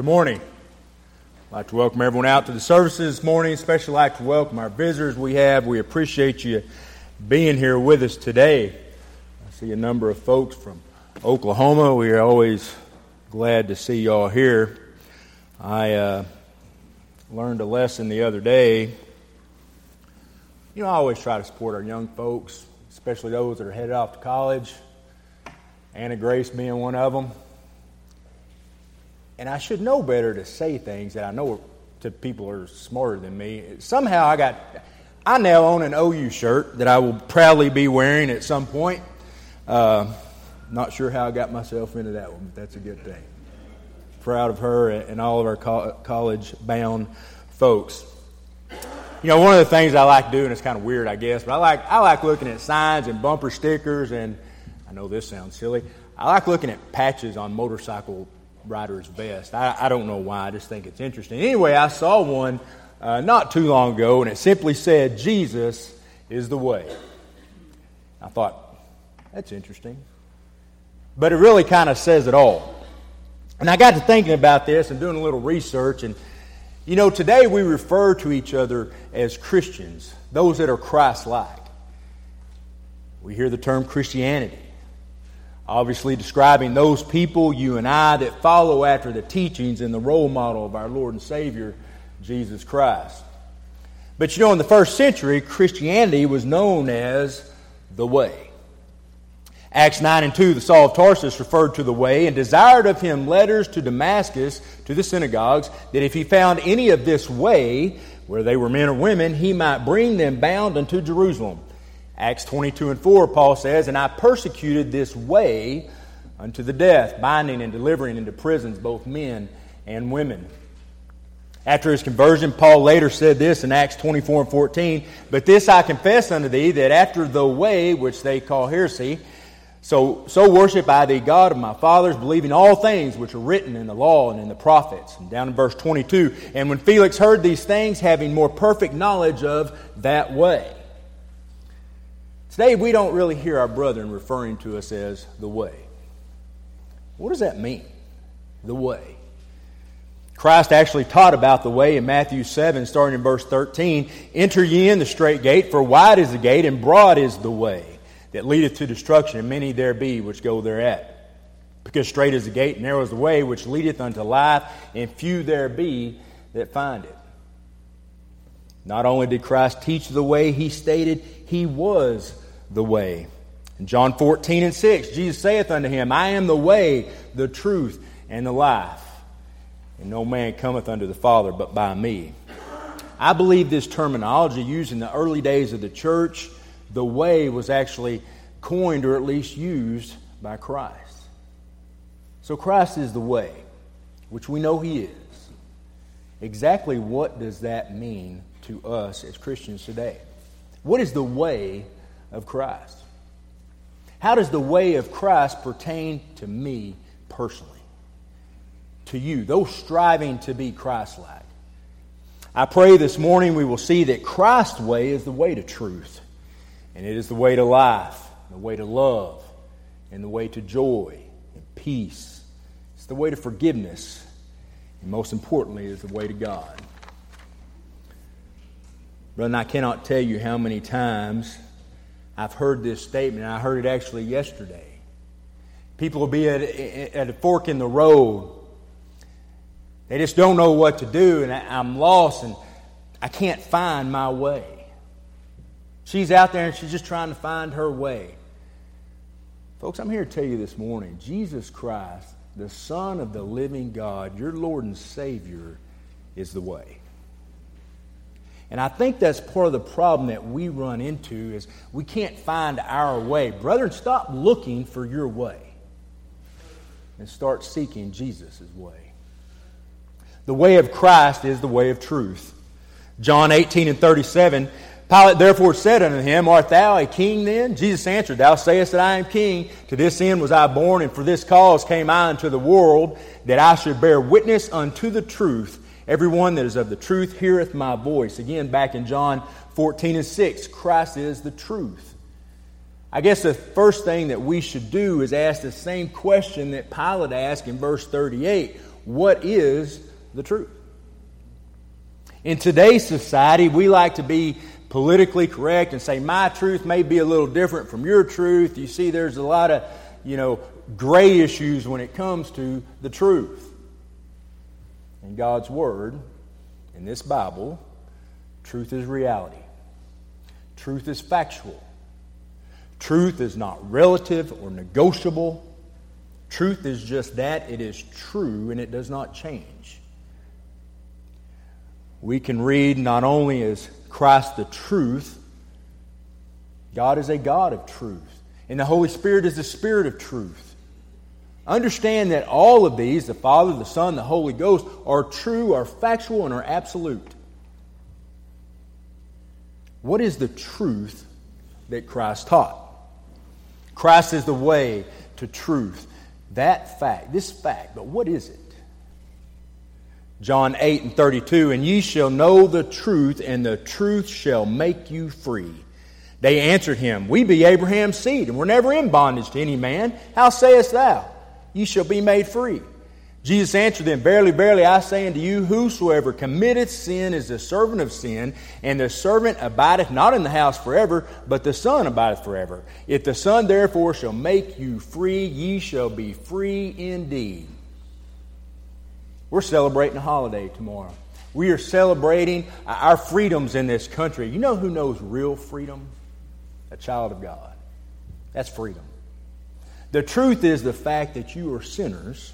Good morning. I'd like to welcome everyone out to the services this morning. Especially like to welcome our visitors we have. We appreciate you being here with us today. I see a number of folks from Oklahoma. We are always glad to see y'all here. I uh, learned a lesson the other day. You know, I always try to support our young folks, especially those that are headed off to college. Anna Grace being one of them. And I should know better to say things that I know to people who are smarter than me. Somehow I got, I now own an OU shirt that I will proudly be wearing at some point. Uh, not sure how I got myself into that one, but that's a good thing. Proud of her and all of our co- college bound folks. You know, one of the things I like doing is kind of weird, I guess, but I like I like looking at signs and bumper stickers, and I know this sounds silly. I like looking at patches on motorcycle rider's vest. I, I don't know why. I just think it's interesting. Anyway, I saw one uh, not too long ago, and it simply said, Jesus is the way. I thought, that's interesting. But it really kind of says it all. And I got to thinking about this and doing a little research. And, you know, today we refer to each other as Christians, those that are Christ like. We hear the term Christianity obviously describing those people, you and I, that follow after the teachings and the role model of our Lord and Savior, Jesus Christ. But you know, in the first century, Christianity was known as the way. Acts 9 and 2, the Saul of Tarsus referred to the way and desired of him letters to Damascus, to the synagogues, that if he found any of this way, where they were men or women, he might bring them bound unto Jerusalem. Acts 22 and 4, Paul says, And I persecuted this way unto the death, binding and delivering into prisons both men and women. After his conversion, Paul later said this in Acts 24 and 14, But this I confess unto thee, that after the way which they call heresy, so, so worship I thee, God of my fathers, believing all things which are written in the law and in the prophets. And down in verse 22, And when Felix heard these things, having more perfect knowledge of that way. Today, we don't really hear our brethren referring to us as the way. What does that mean? The way. Christ actually taught about the way in Matthew 7, starting in verse 13. Enter ye in the straight gate, for wide is the gate, and broad is the way that leadeth to destruction, and many there be which go thereat. Because straight is the gate, and narrow is the way which leadeth unto life, and few there be that find it. Not only did Christ teach the way, he stated he was the way. In John 14 and 6, Jesus saith unto him, I am the way, the truth, and the life. And no man cometh unto the Father but by me. I believe this terminology used in the early days of the church, the way was actually coined or at least used by Christ. So Christ is the way, which we know He is. Exactly what does that mean to us as Christians today? What is the way of Christ. How does the way of Christ pertain to me personally? To you, those striving to be Christ like. I pray this morning we will see that Christ's way is the way to truth, and it is the way to life, the way to love, and the way to joy and peace. It's the way to forgiveness, and most importantly, is the way to God. Brother, I cannot tell you how many times I've heard this statement, I heard it actually yesterday. People will be at, at a fork in the road. They just don't know what to do, and I'm lost, and I can't find my way. She's out there and she's just trying to find her way. Folks, I'm here to tell you this morning Jesus Christ, the Son of the living God, your Lord and Savior, is the way. And I think that's part of the problem that we run into is we can't find our way. Brethren, stop looking for your way and start seeking Jesus' way. The way of Christ is the way of truth. John 18 and 37, Pilate therefore said unto him, Art thou a king then? Jesus answered, Thou sayest that I am king. To this end was I born, and for this cause came I into the world, that I should bear witness unto the truth. Everyone that is of the truth heareth my voice. Again, back in John 14 and 6, Christ is the truth. I guess the first thing that we should do is ask the same question that Pilate asked in verse 38 what is the truth. In today's society, we like to be politically correct and say my truth may be a little different from your truth. You see, there's a lot of, you know, gray issues when it comes to the truth. In God's Word, in this Bible, truth is reality. Truth is factual. Truth is not relative or negotiable. Truth is just that. It is true and it does not change. We can read not only as Christ the truth, God is a God of truth, and the Holy Spirit is the Spirit of truth. Understand that all of these, the Father, the Son, the Holy Ghost, are true, are factual, and are absolute. What is the truth that Christ taught? Christ is the way to truth. That fact, this fact, but what is it? John 8 and 32, and ye shall know the truth, and the truth shall make you free. They answered him, We be Abraham's seed, and we're never in bondage to any man. How sayest thou? Ye shall be made free. Jesus answered them, Verily, verily, I say unto you, whosoever committeth sin is the servant of sin, and the servant abideth not in the house forever, but the Son abideth forever. If the Son therefore shall make you free, ye shall be free indeed. We're celebrating a holiday tomorrow. We are celebrating our freedoms in this country. You know who knows real freedom? A child of God. That's freedom. The truth is the fact that you are sinners.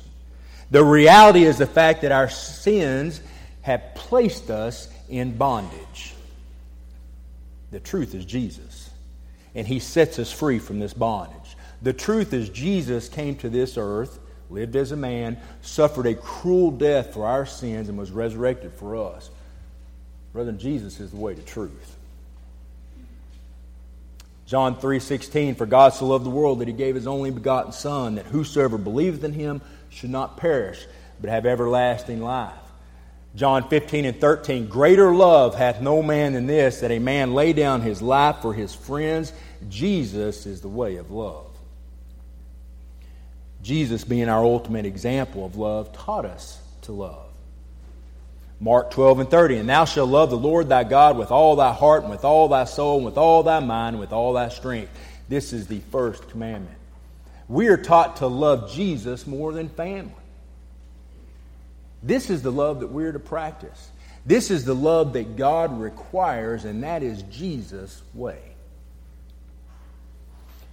The reality is the fact that our sins have placed us in bondage. The truth is Jesus, and He sets us free from this bondage. The truth is Jesus came to this earth lived as a man, suffered a cruel death for our sins, and was resurrected for us. Brother, Jesus is the way to truth. John 3:16 For God so loved the world that he gave his only begotten son that whosoever believeth in him should not perish but have everlasting life. John 15 and 13 Greater love hath no man than this that a man lay down his life for his friends. Jesus is the way of love. Jesus, being our ultimate example of love, taught us to love. Mark 12 and 30, and thou shalt love the Lord thy God with all thy heart, and with all thy soul, and with all thy mind, and with all thy strength. This is the first commandment. We are taught to love Jesus more than family. This is the love that we're to practice. This is the love that God requires, and that is Jesus' way.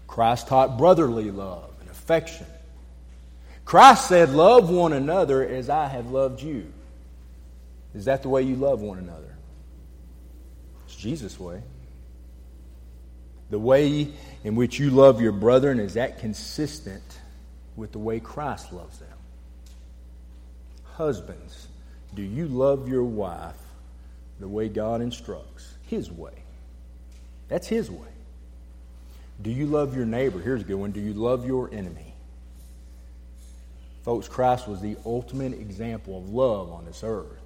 Christ taught brotherly love and affection. Christ said, Love one another as I have loved you. Is that the way you love one another? It's Jesus' way. The way in which you love your brethren, is that consistent with the way Christ loves them? Husbands, do you love your wife the way God instructs? His way. That's His way. Do you love your neighbor? Here's a good one. Do you love your enemy? Folks, Christ was the ultimate example of love on this earth.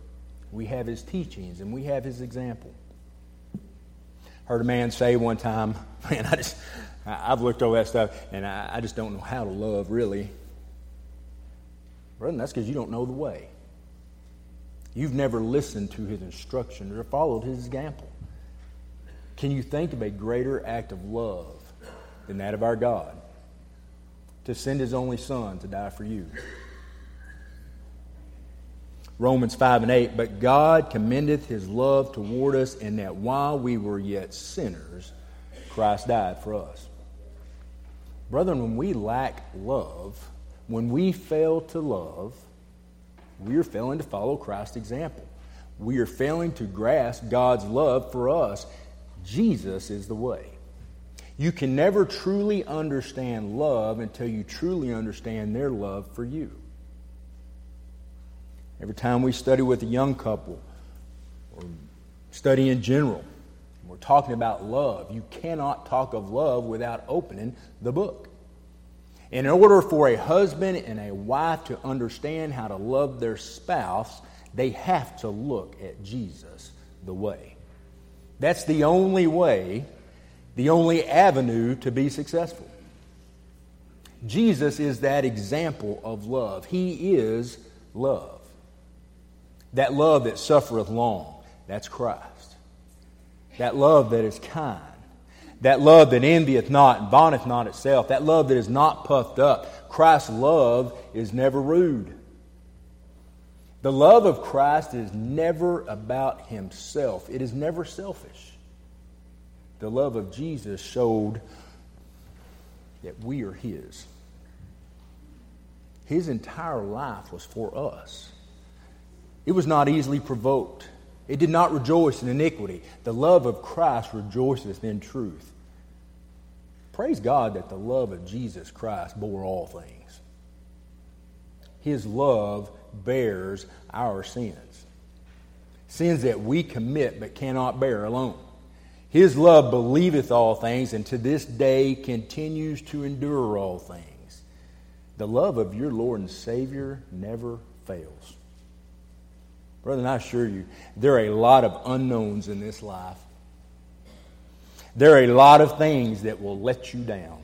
We have his teachings and we have his example. Heard a man say one time, man, I just, I've looked over that stuff and I, I just don't know how to love really. Brother, that's because you don't know the way. You've never listened to his instructions or followed his example. Can you think of a greater act of love than that of our God? To send his only son to die for you. Romans 5 and 8, but God commendeth his love toward us in that while we were yet sinners, Christ died for us. Brethren, when we lack love, when we fail to love, we are failing to follow Christ's example. We are failing to grasp God's love for us. Jesus is the way. You can never truly understand love until you truly understand their love for you. Every time we study with a young couple or study in general, we're talking about love. You cannot talk of love without opening the book. In order for a husband and a wife to understand how to love their spouse, they have to look at Jesus the way. That's the only way, the only avenue to be successful. Jesus is that example of love. He is love. That love that suffereth long, that's Christ. That love that is kind. That love that envieth not and vaunteth not itself. That love that is not puffed up. Christ's love is never rude. The love of Christ is never about himself, it is never selfish. The love of Jesus showed that we are his. His entire life was for us. It was not easily provoked. It did not rejoice in iniquity. The love of Christ rejoiceth in truth. Praise God that the love of Jesus Christ bore all things. His love bears our sins. Sins that we commit but cannot bear alone. His love believeth all things and to this day continues to endure all things. The love of your Lord and Savior never fails. Brother, and I assure you, there are a lot of unknowns in this life. There are a lot of things that will let you down.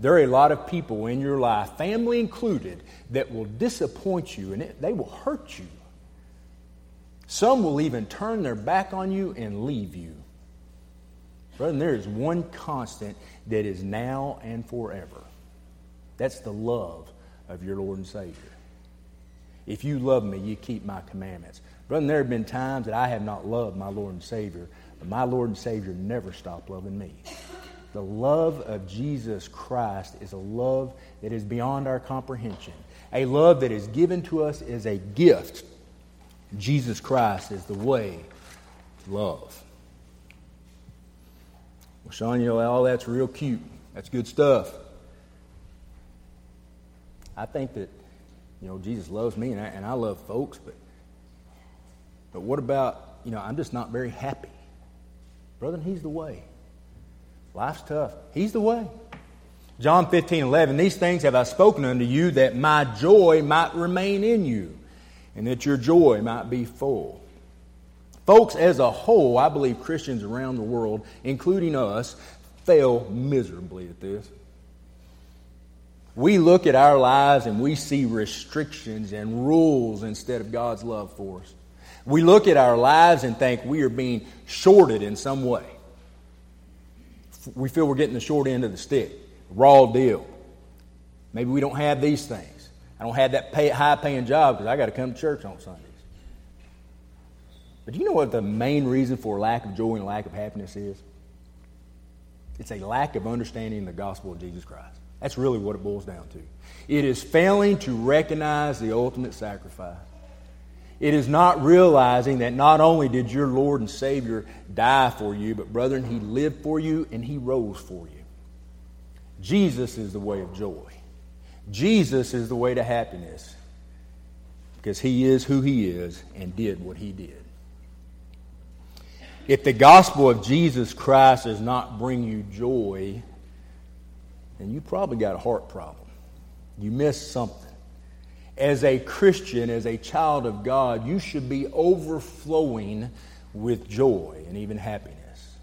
There are a lot of people in your life, family included, that will disappoint you and it, they will hurt you. Some will even turn their back on you and leave you. Brother, there is one constant that is now and forever. That's the love of your Lord and Savior. If you love me, you keep my commandments. Brother, there have been times that I have not loved my Lord and Savior, but my Lord and Savior never stopped loving me. The love of Jesus Christ is a love that is beyond our comprehension, a love that is given to us as a gift. Jesus Christ is the way love. Well, Sean, you know, all that's real cute. That's good stuff. I think that you know, Jesus loves me and I, and I love folks, but, but what about, you know, I'm just not very happy. Brother, He's the way. Life's tough. He's the way. John 15, 11, these things have I spoken unto you that my joy might remain in you and that your joy might be full. Folks, as a whole, I believe Christians around the world, including us, fail miserably at this. We look at our lives and we see restrictions and rules instead of God's love for us. We look at our lives and think we are being shorted in some way. We feel we're getting the short end of the stick, raw deal. Maybe we don't have these things. I don't have that pay, high paying job because I got to come to church on Sundays. But you know what the main reason for lack of joy and lack of happiness is? It's a lack of understanding the gospel of Jesus Christ. That's really what it boils down to. It is failing to recognize the ultimate sacrifice. It is not realizing that not only did your Lord and Savior die for you, but brethren, He lived for you and He rose for you. Jesus is the way of joy. Jesus is the way to happiness because He is who He is and did what He did. If the gospel of Jesus Christ does not bring you joy, then you probably got a heart problem. You missed something. As a Christian, as a child of God, you should be overflowing with joy and even happiness.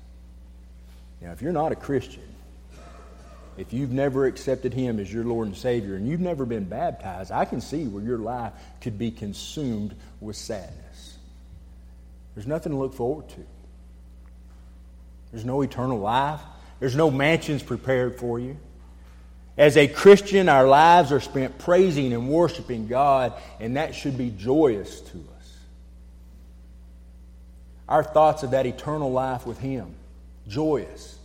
Now, if you're not a Christian, if you've never accepted Him as your Lord and Savior and you've never been baptized, I can see where your life could be consumed with sadness. There's nothing to look forward to. There's no eternal life. There's no mansions prepared for you. As a Christian, our lives are spent praising and worshiping God, and that should be joyous to us. Our thoughts of that eternal life with Him, joyous.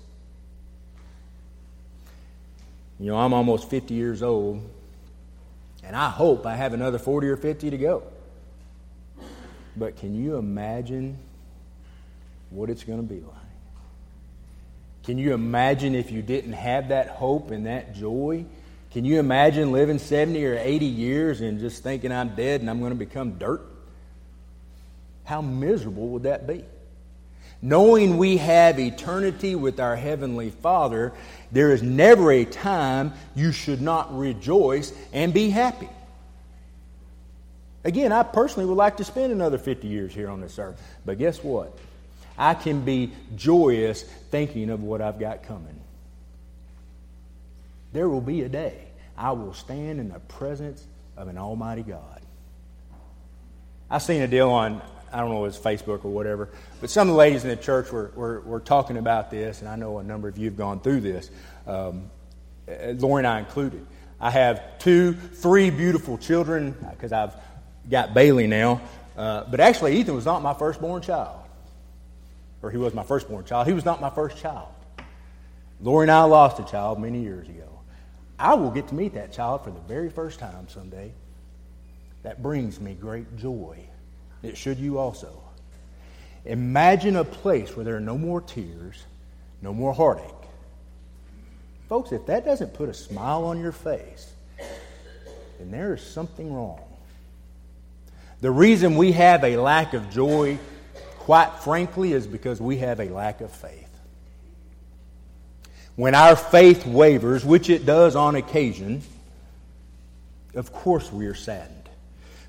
You know, I'm almost 50 years old, and I hope I have another 40 or 50 to go. But can you imagine what it's going to be like? Can you imagine if you didn't have that hope and that joy? Can you imagine living 70 or 80 years and just thinking I'm dead and I'm going to become dirt? How miserable would that be? Knowing we have eternity with our Heavenly Father, there is never a time you should not rejoice and be happy. Again, I personally would like to spend another 50 years here on this earth. But guess what? I can be joyous thinking of what I've got coming. There will be a day I will stand in the presence of an Almighty God. I seen a deal on, I don't know if it's Facebook or whatever, but some of the ladies in the church were, were, were talking about this, and I know a number of you have gone through this, um, Lori and I included. I have two, three beautiful children because I've got Bailey now. Uh, but actually, Ethan was not my firstborn child. Or he was my firstborn child. He was not my first child. Lori and I lost a child many years ago. I will get to meet that child for the very first time someday. That brings me great joy. It should you also. Imagine a place where there are no more tears, no more heartache. Folks, if that doesn't put a smile on your face, then there is something wrong. The reason we have a lack of joy, quite frankly, is because we have a lack of faith. When our faith wavers, which it does on occasion, of course we are saddened.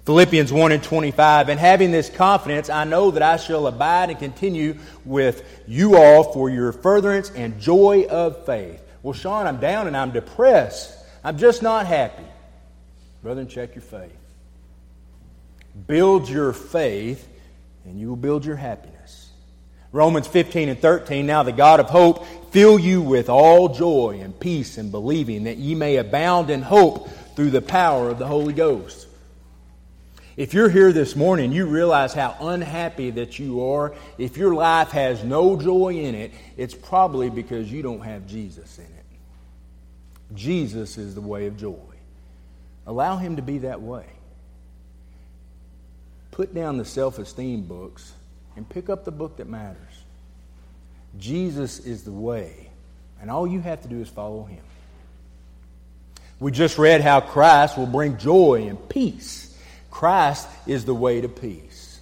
Philippians 1 and 25, and having this confidence, I know that I shall abide and continue with you all for your furtherance and joy of faith. Well, Sean, I'm down and I'm depressed. I'm just not happy. Brethren, check your faith. Build your faith, and you will build your happiness. Romans 15 and 13, now the God of hope fill you with all joy and peace and believing that ye may abound in hope through the power of the Holy Ghost. If you're here this morning, you realize how unhappy that you are. If your life has no joy in it, it's probably because you don't have Jesus in it. Jesus is the way of joy. Allow Him to be that way. Put down the self esteem books and pick up the book that matters. Jesus is the way, and all you have to do is follow Him. We just read how Christ will bring joy and peace. Christ is the way to peace.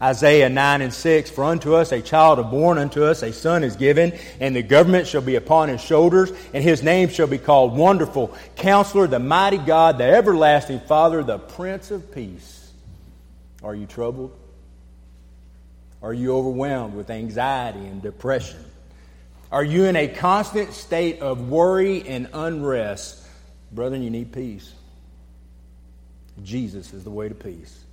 Isaiah 9 and 6 For unto us a child is born, unto us a son is given, and the government shall be upon his shoulders, and his name shall be called Wonderful, Counselor, the Mighty God, the Everlasting Father, the Prince of Peace. Are you troubled? Are you overwhelmed with anxiety and depression? Are you in a constant state of worry and unrest? Brethren, you need peace. Jesus is the way to peace.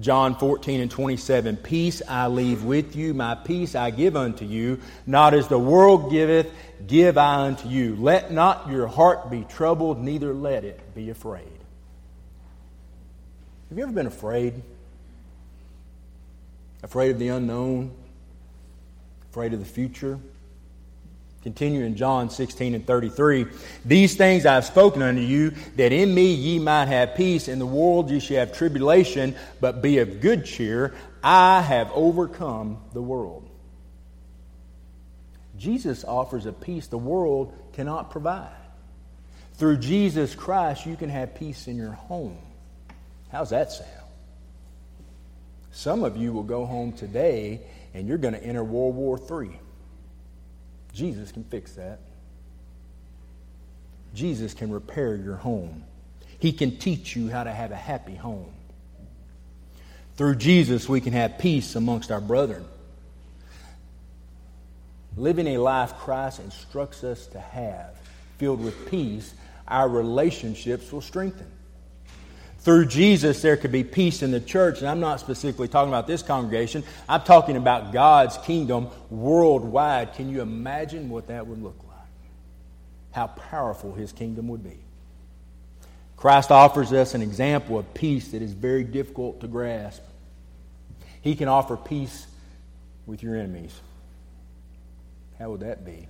John 14 and 27 Peace I leave with you, my peace I give unto you. Not as the world giveth, give I unto you. Let not your heart be troubled, neither let it be afraid. Have you ever been afraid? Afraid of the unknown? Afraid of the future? Continue in John 16 and 33. These things I have spoken unto you, that in me ye might have peace. In the world ye shall have tribulation, but be of good cheer. I have overcome the world. Jesus offers a peace the world cannot provide. Through Jesus Christ, you can have peace in your home. How's that sound? Some of you will go home today and you're going to enter World War III. Jesus can fix that. Jesus can repair your home. He can teach you how to have a happy home. Through Jesus, we can have peace amongst our brethren. Living a life Christ instructs us to have, filled with peace, our relationships will strengthen. Through Jesus, there could be peace in the church. And I'm not specifically talking about this congregation, I'm talking about God's kingdom worldwide. Can you imagine what that would look like? How powerful his kingdom would be. Christ offers us an example of peace that is very difficult to grasp. He can offer peace with your enemies. How would that be?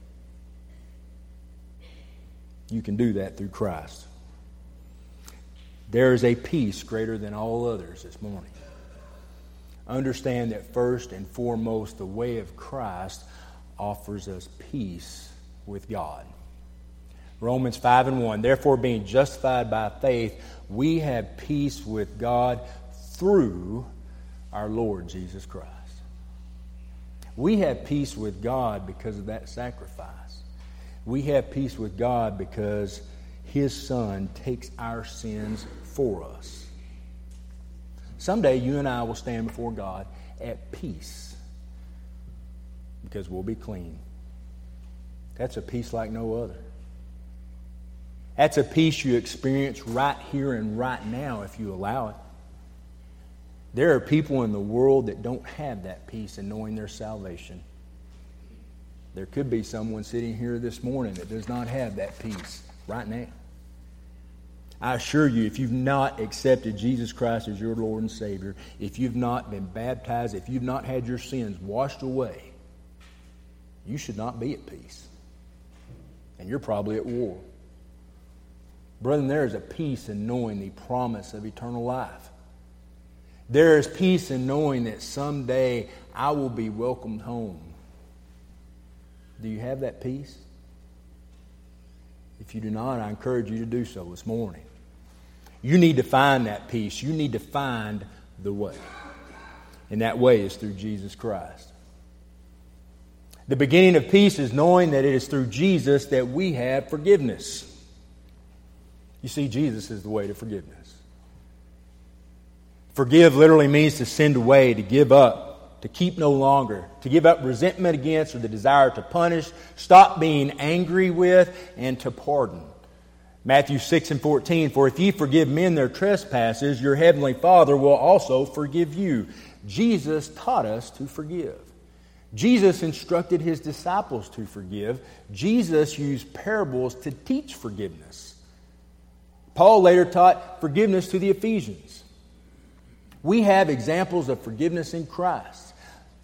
You can do that through Christ. There is a peace greater than all others this morning. Understand that first and foremost, the way of Christ offers us peace with God. Romans 5 and 1. Therefore, being justified by faith, we have peace with God through our Lord Jesus Christ. We have peace with God because of that sacrifice. We have peace with God because His Son takes our sins for us. Someday you and I will stand before God at peace because we'll be clean. That's a peace like no other. That's a peace you experience right here and right now if you allow it. There are people in the world that don't have that peace in knowing their salvation. There could be someone sitting here this morning that does not have that peace right now. I assure you, if you've not accepted Jesus Christ as your Lord and Savior, if you've not been baptized, if you've not had your sins washed away, you should not be at peace. And you're probably at war. Brethren, there is a peace in knowing the promise of eternal life. There is peace in knowing that someday I will be welcomed home. Do you have that peace? If you do not, I encourage you to do so this morning. You need to find that peace. You need to find the way. And that way is through Jesus Christ. The beginning of peace is knowing that it is through Jesus that we have forgiveness. You see, Jesus is the way to forgiveness. Forgive literally means to send away, to give up, to keep no longer, to give up resentment against or the desire to punish, stop being angry with, and to pardon. Matthew 6 and 14, For if ye forgive men their trespasses, your heavenly Father will also forgive you. Jesus taught us to forgive. Jesus instructed his disciples to forgive. Jesus used parables to teach forgiveness. Paul later taught forgiveness to the Ephesians. We have examples of forgiveness in Christ.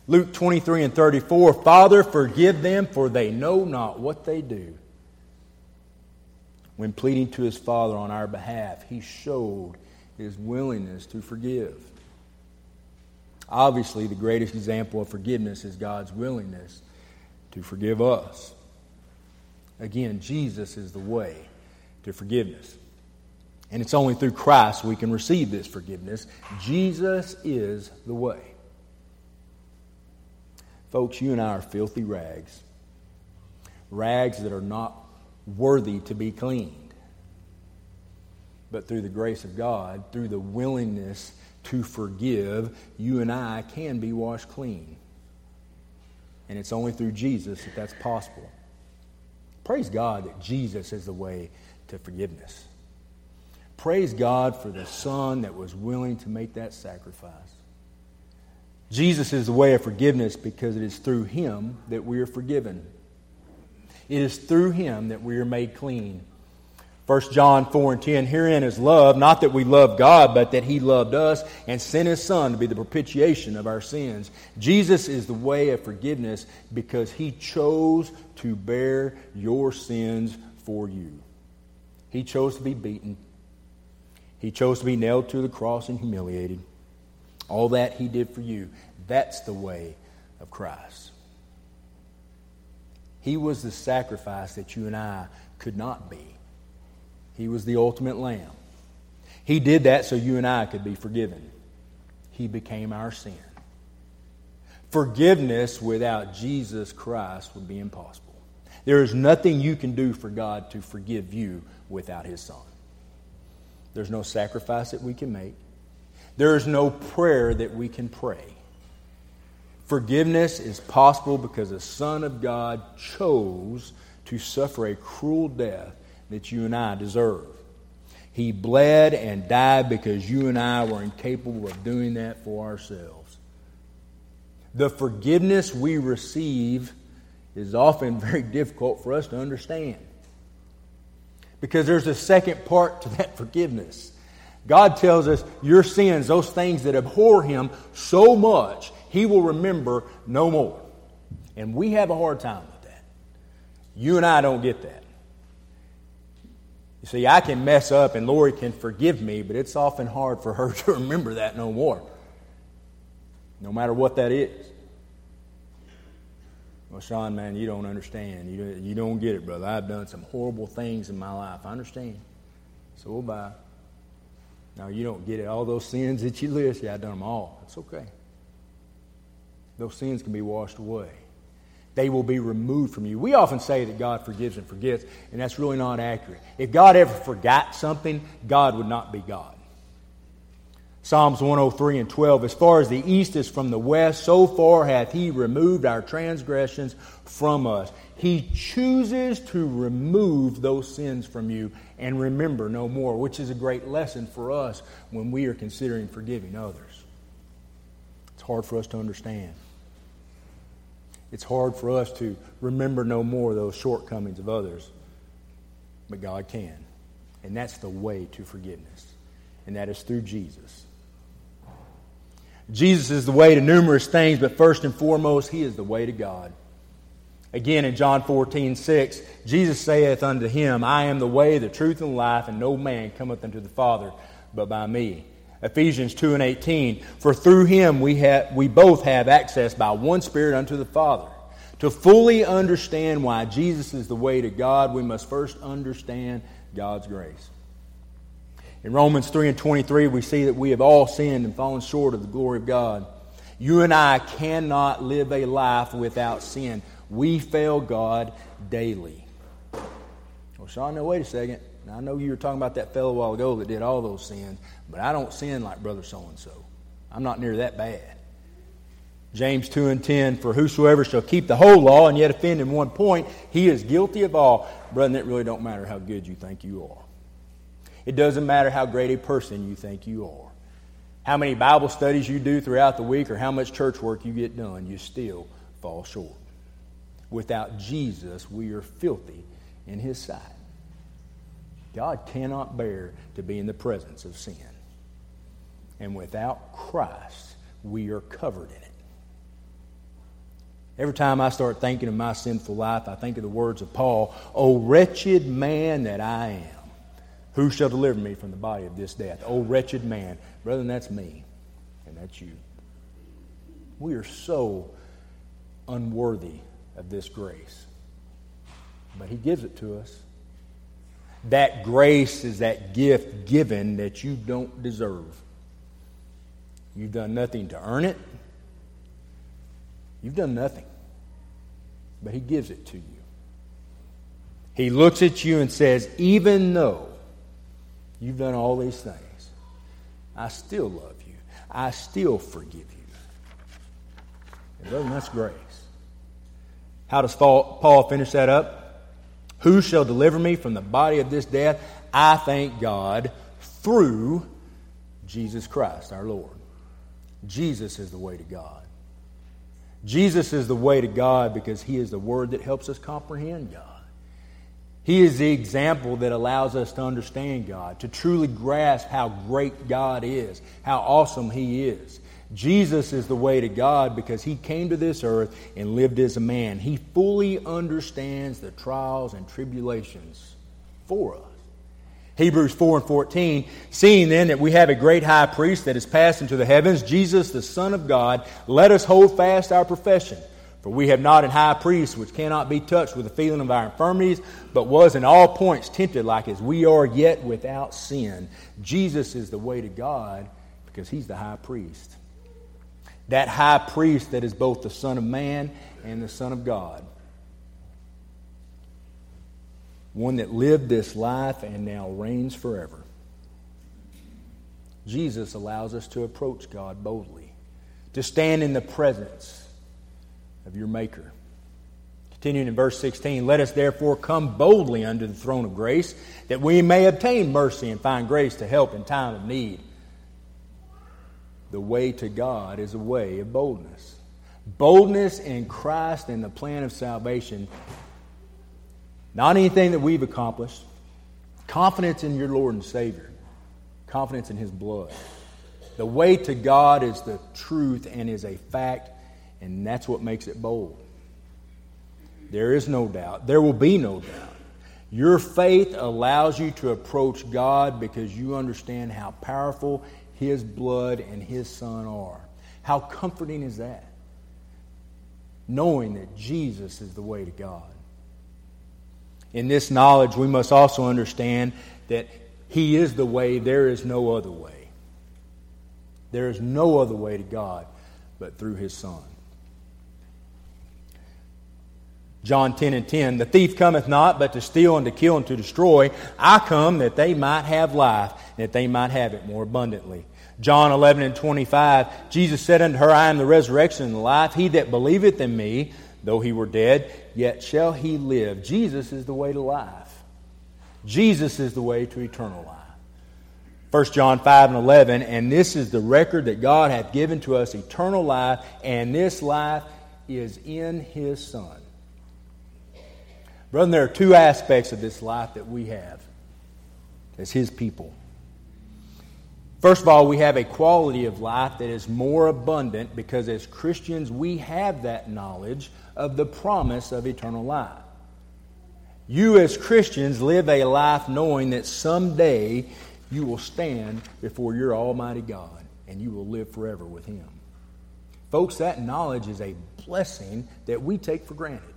Luke 23 and 34 Father, forgive them, for they know not what they do when pleading to his Father on our behalf, he showed his willingness to forgive. Obviously, the greatest example of forgiveness is God's willingness to forgive us. Again, Jesus is the way to forgiveness. And it's only through Christ we can receive this forgiveness. Jesus is the way. Folks, you and I are filthy rags. Rags that are not worthy to be cleaned. But through the grace of God, through the willingness to forgive, you and I can be washed clean. And it's only through Jesus that that's possible. Praise God that Jesus is the way to forgiveness. Praise God for the Son that was willing to make that sacrifice. Jesus is the way of forgiveness because it is through Him that we are forgiven. It is through him that we are made clean. 1 John 4 and 10, herein is love, not that we love God, but that he loved us and sent his Son to be the propitiation of our sins. Jesus is the way of forgiveness because he chose to bear your sins for you. He chose to be beaten, he chose to be nailed to the cross and humiliated. All that he did for you. That's the way of Christ. He was the sacrifice that you and I could not be. He was the ultimate lamb. He did that so you and I could be forgiven. He became our sin. Forgiveness without Jesus Christ would be impossible. There is nothing you can do for God to forgive you without His Son. There's no sacrifice that we can make. There is no prayer that we can pray. Forgiveness is possible because the Son of God chose to suffer a cruel death that you and I deserve. He bled and died because you and I were incapable of doing that for ourselves. The forgiveness we receive is often very difficult for us to understand. Because there's a second part to that forgiveness. God tells us your sins, those things that abhor Him so much, he will remember no more. And we have a hard time with that. You and I don't get that. You see, I can mess up and Lori can forgive me, but it's often hard for her to remember that no more. No matter what that is. Well, Sean, man, you don't understand. You, you don't get it, brother. I've done some horrible things in my life. I understand. So we'll bye. Now, you don't get it. All those sins that you list, yeah, I've done them all. It's okay those sins can be washed away. They will be removed from you. We often say that God forgives and forgets, and that's really not accurate. If God ever forgot something, God would not be God. Psalms 103 and 12 As far as the east is from the west, so far hath He removed our transgressions from us. He chooses to remove those sins from you and remember no more, which is a great lesson for us when we are considering forgiving others. It's hard for us to understand. It's hard for us to remember no more those shortcomings of others. But God can. And that's the way to forgiveness. And that is through Jesus. Jesus is the way to numerous things, but first and foremost, He is the way to God. Again, in John 14, 6, Jesus saith unto him, I am the way, the truth, and the life, and no man cometh unto the Father but by me. Ephesians 2 and 18, For through him we, have, we both have access by one Spirit unto the Father. To fully understand why Jesus is the way to God, we must first understand God's grace. In Romans 3 and 23, we see that we have all sinned and fallen short of the glory of God. You and I cannot live a life without sin. We fail God daily. Well, Sean, now wait a second. Now, I know you were talking about that fellow a while ago that did all those sins, but I don't sin like brother so and so. I'm not near that bad. James 2 and 10, for whosoever shall keep the whole law and yet offend in one point, he is guilty of all. Brother, it really don't matter how good you think you are. It doesn't matter how great a person you think you are. How many Bible studies you do throughout the week or how much church work you get done, you still fall short. Without Jesus, we are filthy in His sight. God cannot bear to be in the presence of sin. And without Christ, we are covered in it. Every time I start thinking of my sinful life, I think of the words of Paul, O wretched man that I am. Who shall deliver me from the body of this death? O wretched man. Brethren, that's me, and that's you. We are so unworthy of this grace. But He gives it to us. That grace is that gift given that you don't deserve. You've done nothing to earn it. You've done nothing. But He gives it to you. He looks at you and says, even though you've done all these things, I still love you. I still forgive you. And that's grace. How does Paul finish that up? Who shall deliver me from the body of this death? I thank God through Jesus Christ, our Lord. Jesus is the way to God. Jesus is the way to God because He is the Word that helps us comprehend God. He is the example that allows us to understand God, to truly grasp how great God is, how awesome He is. Jesus is the way to God because He came to this earth and lived as a man. He fully understands the trials and tribulations for us. Hebrews 4 and 14, seeing then that we have a great high priest that has passed into the heavens, Jesus, the Son of God, let us hold fast our profession. For we have not an high priest which cannot be touched with the feeling of our infirmities, but was in all points tempted like as we are, yet without sin. Jesus is the way to God because he's the high priest. That high priest that is both the Son of Man and the Son of God. One that lived this life and now reigns forever. Jesus allows us to approach God boldly, to stand in the presence of your Maker. Continuing in verse 16, let us therefore come boldly unto the throne of grace, that we may obtain mercy and find grace to help in time of need. The way to God is a way of boldness. Boldness in Christ and the plan of salvation. Not anything that we've accomplished. Confidence in your Lord and Savior. Confidence in His blood. The way to God is the truth and is a fact and that's what makes it bold. There is no doubt. There will be no doubt. Your faith allows you to approach God because you understand how powerful His blood and His Son are. How comforting is that? Knowing that Jesus is the way to God. In this knowledge, we must also understand that He is the way, there is no other way. There is no other way to God but through His Son. John 10 and 10, the thief cometh not but to steal and to kill and to destroy. I come that they might have life, and that they might have it more abundantly. John 11 and 25, Jesus said unto her, I am the resurrection and the life. He that believeth in me, though he were dead, yet shall he live. Jesus is the way to life. Jesus is the way to eternal life. 1 John 5 and 11, and this is the record that God hath given to us eternal life, and this life is in his Son. Brother, there are two aspects of this life that we have as his people. First of all, we have a quality of life that is more abundant because as Christians we have that knowledge of the promise of eternal life. You, as Christians, live a life knowing that someday you will stand before your Almighty God and you will live forever with Him. Folks, that knowledge is a blessing that we take for granted.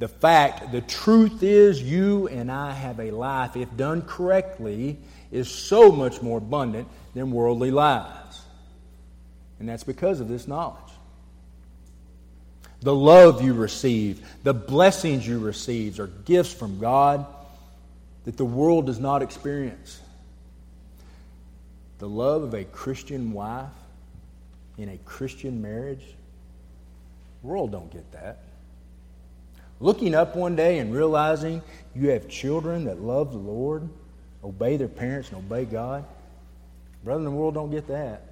The fact, the truth is, you and I have a life, if done correctly, is so much more abundant than worldly lives. And that's because of this knowledge the love you receive, the blessings you receive are gifts from God that the world does not experience. The love of a Christian wife in a Christian marriage, the world don't get that. Looking up one day and realizing you have children that love the Lord, obey their parents and obey God, brother, in the world don't get that.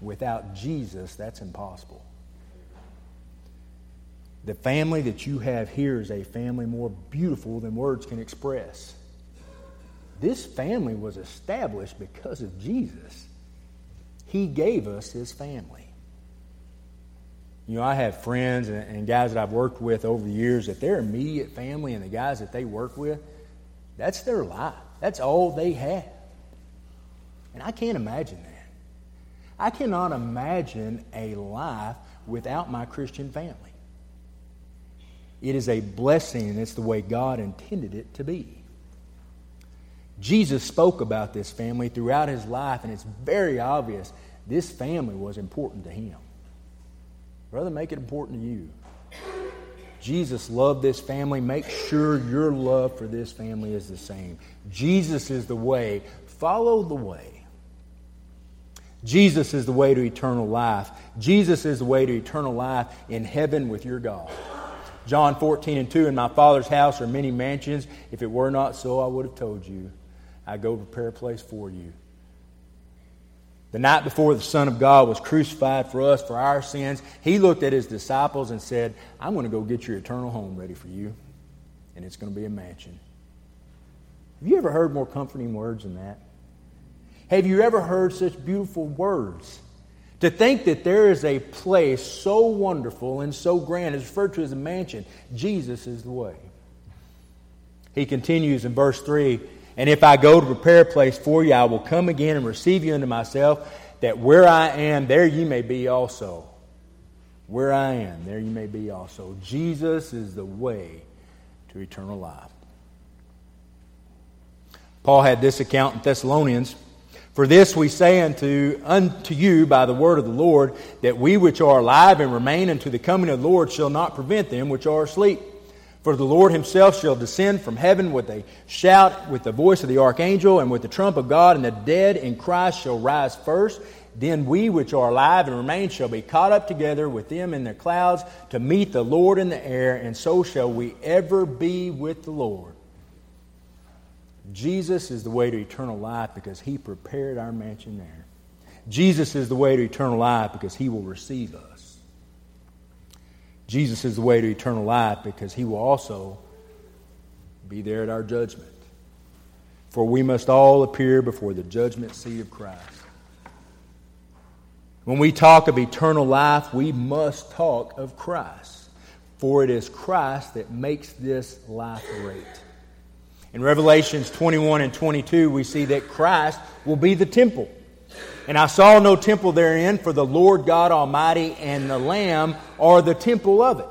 Without Jesus, that's impossible. The family that you have here is a family more beautiful than words can express. This family was established because of Jesus. He gave us his family. You know, I have friends and, and, guys that I've worked with over the years that their immediate family and the guys that they work with, that's their life. That's all they have. And I can't imagine that. I cannot imagine a life without my Christian family. It is a blessing, and it's the way God intended it to be. Jesus spoke about this family throughout his life, and it's very obvious this family was important to him. Brother, make it important to you. Jesus loved this family. Make sure your love for this family is the same. Jesus is the way. Follow the way. Jesus is the way to eternal life. Jesus is the way to eternal life in heaven with your God. John 14 and 2, In my Father's house are many mansions. If it were not so, I would have told you. I go prepare a place for you. The night before the Son of God was crucified for us, for our sins, he looked at his disciples and said, I'm going to go get your eternal home ready for you, and it's going to be a mansion. Have you ever heard more comforting words than that? Have you ever heard such beautiful words? To think that there is a place so wonderful and so grand is referred to as a mansion. Jesus is the way. He continues in verse 3 And if I go to prepare a place for you, I will come again and receive you unto myself, that where I am, there you may be also. Where I am, there you may be also. Jesus is the way to eternal life. Paul had this account in Thessalonians. For this we say unto, unto you by the word of the Lord, that we which are alive and remain unto the coming of the Lord shall not prevent them which are asleep. For the Lord himself shall descend from heaven with a shout, with the voice of the archangel, and with the trump of God, and the dead in Christ shall rise first. Then we which are alive and remain shall be caught up together with them in the clouds to meet the Lord in the air, and so shall we ever be with the Lord. Jesus is the way to eternal life because he prepared our mansion there. Jesus is the way to eternal life because he will receive us. Jesus is the way to eternal life because he will also be there at our judgment. For we must all appear before the judgment seat of Christ. When we talk of eternal life, we must talk of Christ. For it is Christ that makes this life great. In Revelations 21 and 22, we see that Christ will be the temple. And I saw no temple therein, for the Lord God Almighty and the Lamb are the temple of it.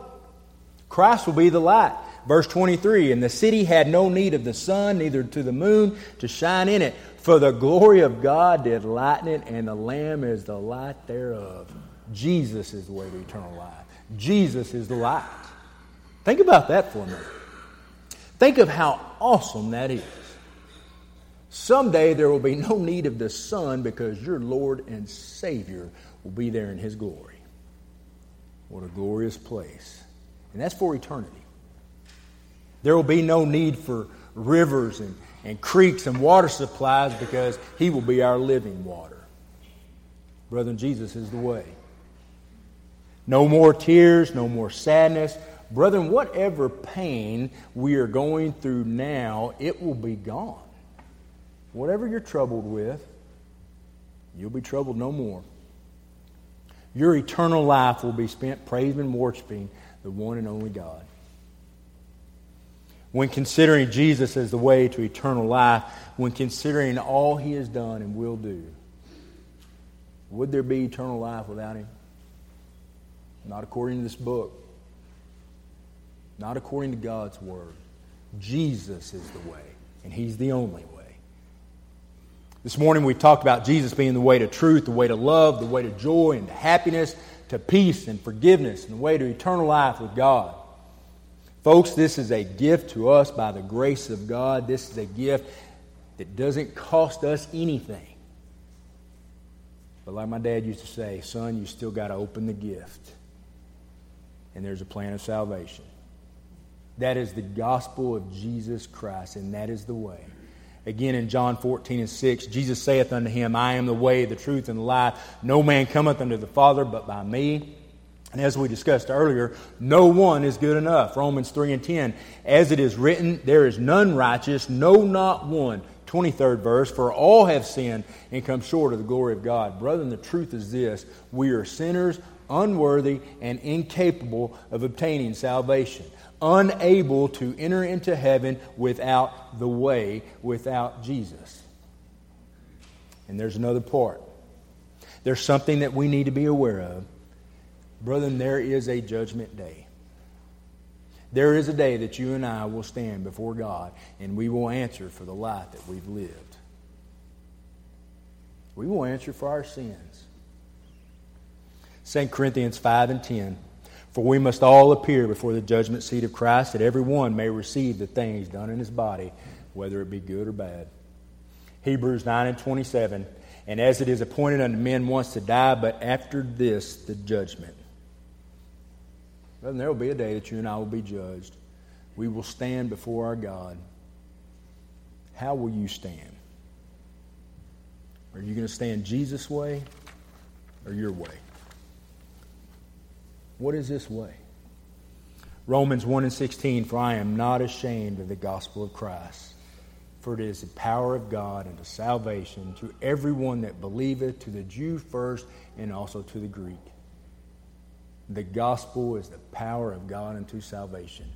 Christ will be the light. Verse 23 And the city had no need of the sun, neither to the moon to shine in it, for the glory of God did lighten it, and the Lamb is the light thereof. Jesus is the way to eternal life. Jesus is the light. Think about that for a minute. Think of how awesome that is. Someday there will be no need of the sun because your Lord and Savior will be there in His glory. What a glorious place. And that's for eternity. There will be no need for rivers and, and creeks and water supplies because He will be our living water. Brother, Jesus is the way. No more tears, no more sadness. Brethren, whatever pain we are going through now, it will be gone. Whatever you're troubled with, you'll be troubled no more. Your eternal life will be spent praising and worshiping the one and only God. When considering Jesus as the way to eternal life, when considering all he has done and will do, would there be eternal life without him? Not according to this book. Not according to God's word. Jesus is the way, and he's the only way. This morning we've talked about Jesus being the way to truth, the way to love, the way to joy and to happiness, to peace and forgiveness, and the way to eternal life with God. Folks, this is a gift to us by the grace of God. This is a gift that doesn't cost us anything. But like my dad used to say, son, you still got to open the gift. And there's a plan of salvation. That is the gospel of Jesus Christ, and that is the way. Again in John 14 and 6, Jesus saith unto him, I am the way, the truth, and the life. No man cometh unto the Father but by me. And as we discussed earlier, no one is good enough. Romans 3 and 10. As it is written, there is none righteous, no, not one. 23rd verse, for all have sinned and come short of the glory of God. Brethren, the truth is this we are sinners, unworthy, and incapable of obtaining salvation unable to enter into heaven without the way, without Jesus. And there's another part. There's something that we need to be aware of. Brethren, there is a judgment day. There is a day that you and I will stand before God and we will answer for the life that we've lived. We will answer for our sins. 2 Corinthians 5 and 10. For we must all appear before the judgment seat of Christ, that every one may receive the things done in his body, whether it be good or bad. Hebrews 9 and 27. And as it is appointed unto men once to die, but after this, the judgment. Well, there will be a day that you and I will be judged. We will stand before our God. How will you stand? Are you going to stand Jesus' way or your way? What is this way? Romans 1 and 16, for I am not ashamed of the gospel of Christ, for it is the power of God unto salvation to everyone that believeth, to the Jew first, and also to the Greek. The gospel is the power of God unto salvation.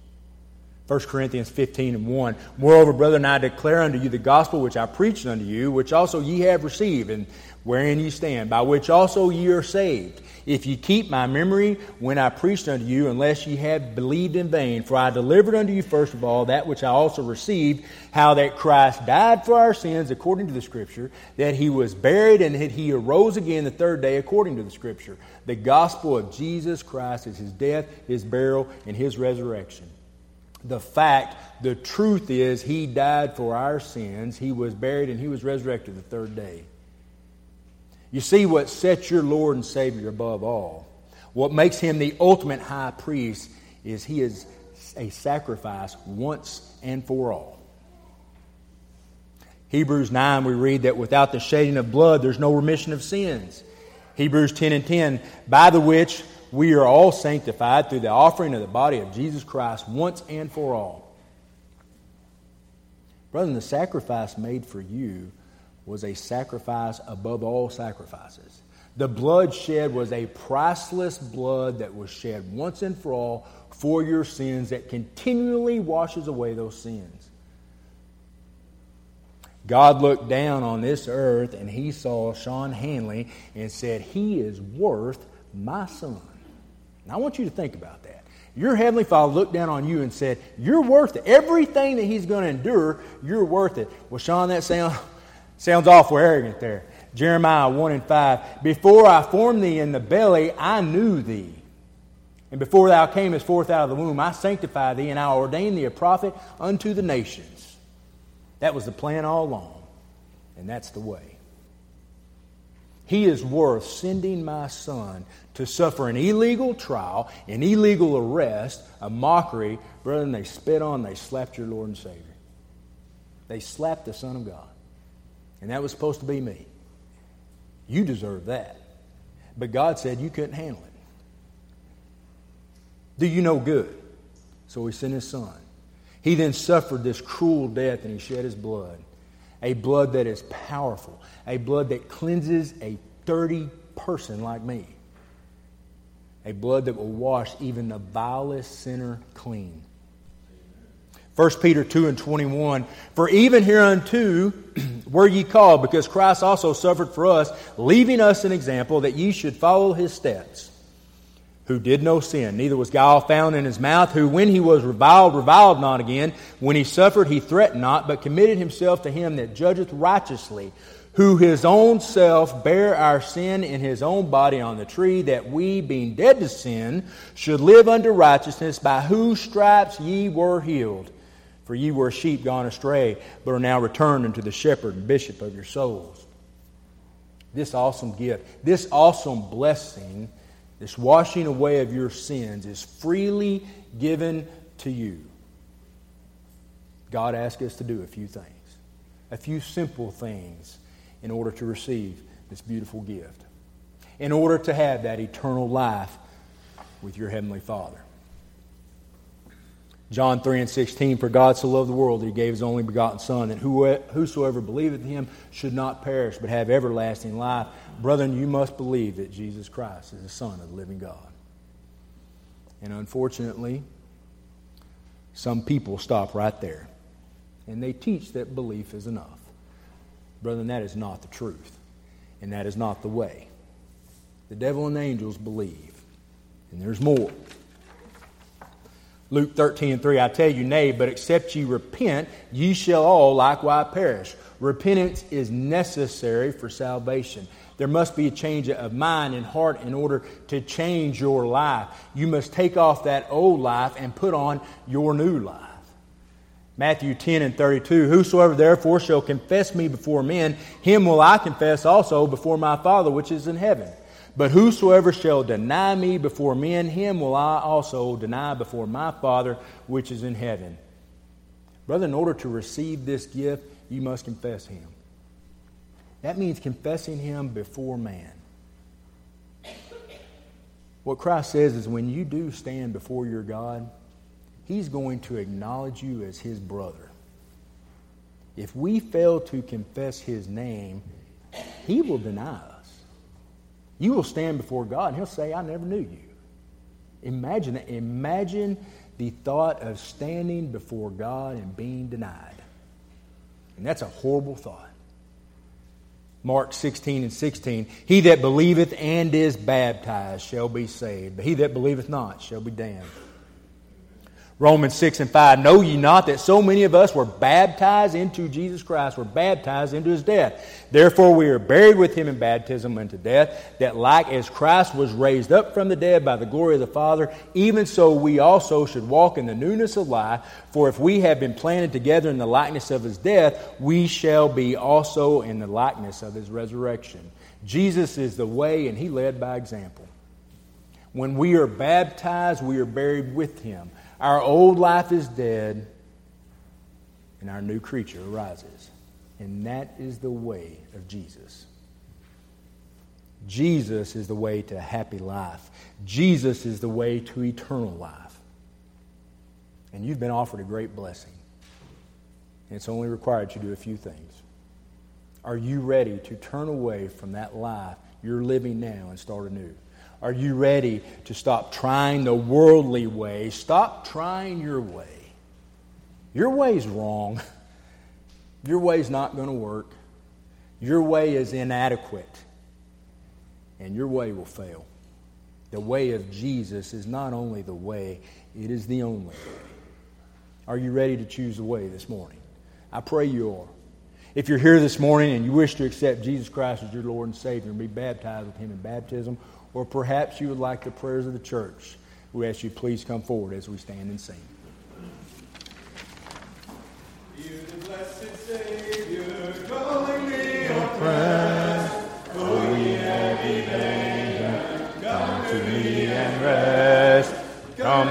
1 Corinthians 15 and 1. Moreover, brethren, I declare unto you the gospel which I preached unto you, which also ye have received, and wherein ye stand, by which also ye are saved if ye keep my memory when I preached unto you, unless ye have believed in vain. For I delivered unto you first of all that which I also received, how that Christ died for our sins according to the Scripture, that he was buried, and that he arose again the third day according to the Scripture. The gospel of Jesus Christ is his death, his burial, and his resurrection. The fact, the truth is, he died for our sins, he was buried, and he was resurrected the third day. You see what sets your Lord and Savior above all. What makes him the ultimate high priest is he is a sacrifice once and for all. Hebrews 9, we read that without the shedding of blood, there's no remission of sins. Hebrews 10 and 10, by the which we are all sanctified through the offering of the body of Jesus Christ once and for all. Brother, the sacrifice made for you was a sacrifice above all sacrifices. The blood shed was a priceless blood that was shed once and for all for your sins that continually washes away those sins. God looked down on this earth and he saw Sean Hanley and said, He is worth my son. Now I want you to think about that. Your Heavenly Father looked down on you and said, You're worth it. Everything that He's going to endure, you're worth it. Well, Sean, that sounds Sounds awful arrogant there. Jeremiah 1 and 5. Before I formed thee in the belly, I knew thee. And before thou camest forth out of the womb, I sanctified thee, and I ordained thee a prophet unto the nations. That was the plan all along. And that's the way. He is worth sending my son to suffer an illegal trial, an illegal arrest, a mockery. Brethren, they spit on, they slapped your Lord and Savior. They slapped the Son of God. And that was supposed to be me. You deserve that. But God said you couldn't handle it. Do you know good? So he sent his son. He then suffered this cruel death and he shed his blood. A blood that is powerful, a blood that cleanses a dirty person like me, a blood that will wash even the vilest sinner clean. 1 Peter 2 and 21 For even hereunto were ye called, because Christ also suffered for us, leaving us an example that ye should follow his steps who did no sin, neither was guile found in his mouth, who when he was reviled, reviled not again. When he suffered, he threatened not, but committed himself to him that judgeth righteously, who his own self bare our sin in his own body on the tree, that we, being dead to sin, should live unto righteousness, by whose stripes ye were healed. For ye were sheep gone astray, but are now returned unto the shepherd and bishop of your souls. This awesome gift, this awesome blessing this washing away of your sins is freely given to you. God asks us to do a few things, a few simple things in order to receive this beautiful gift, in order to have that eternal life with your Heavenly Father. John 3 and 16, For God so loved the world that he gave his only begotten Son, that whosoever believeth in him should not perish, but have everlasting life. Brethren, you must believe that Jesus Christ is the Son of the living God. And unfortunately, some people stop right there. And they teach that belief is enough. Brethren, that is not the truth. And that is not the way. The devil and the angels believe. And there's more. Luke 13 and 3, I tell you, nay, but except ye repent, ye shall all likewise perish. Repentance is necessary for salvation. There must be a change of mind and heart in order to change your life. You must take off that old life and put on your new life. Matthew 10 and 32 Whosoever therefore shall confess me before men, him will I confess also before my Father which is in heaven. But whosoever shall deny me before men, him will I also deny before my Father which is in heaven. Brother, in order to receive this gift, you must confess him. That means confessing him before man. What Christ says is when you do stand before your God, he's going to acknowledge you as his brother. If we fail to confess his name, he will deny us. You will stand before God and He'll say, I never knew you. Imagine that. Imagine the thought of standing before God and being denied. And that's a horrible thought. Mark 16 and 16. He that believeth and is baptized shall be saved, but he that believeth not shall be damned. Romans 6 and 5. Know ye not that so many of us were baptized into Jesus Christ, were baptized into his death? Therefore we are buried with him in baptism unto death, that like as Christ was raised up from the dead by the glory of the Father, even so we also should walk in the newness of life. For if we have been planted together in the likeness of his death, we shall be also in the likeness of his resurrection. Jesus is the way, and he led by example. When we are baptized, we are buried with him. Our old life is dead, and our new creature arises. And that is the way of Jesus. Jesus is the way to a happy life. Jesus is the way to eternal life. And you've been offered a great blessing. And it's only required you to do a few things. Are you ready to turn away from that life you're living now and start anew? Are you ready to stop trying the worldly way? Stop trying your way. Your way's wrong. Your way's not going to work. Your way is inadequate. And your way will fail. The way of Jesus is not only the way, it is the only way. Are you ready to choose the way this morning? I pray you are. If you're here this morning and you wish to accept Jesus Christ as your Lord and Savior and be baptized with Him in baptism, or perhaps you would like the prayers of the church, we ask you please come forward as we stand and sing. You, the blessed Savior, calling me oppressed, ye heavy come to me and rest. Come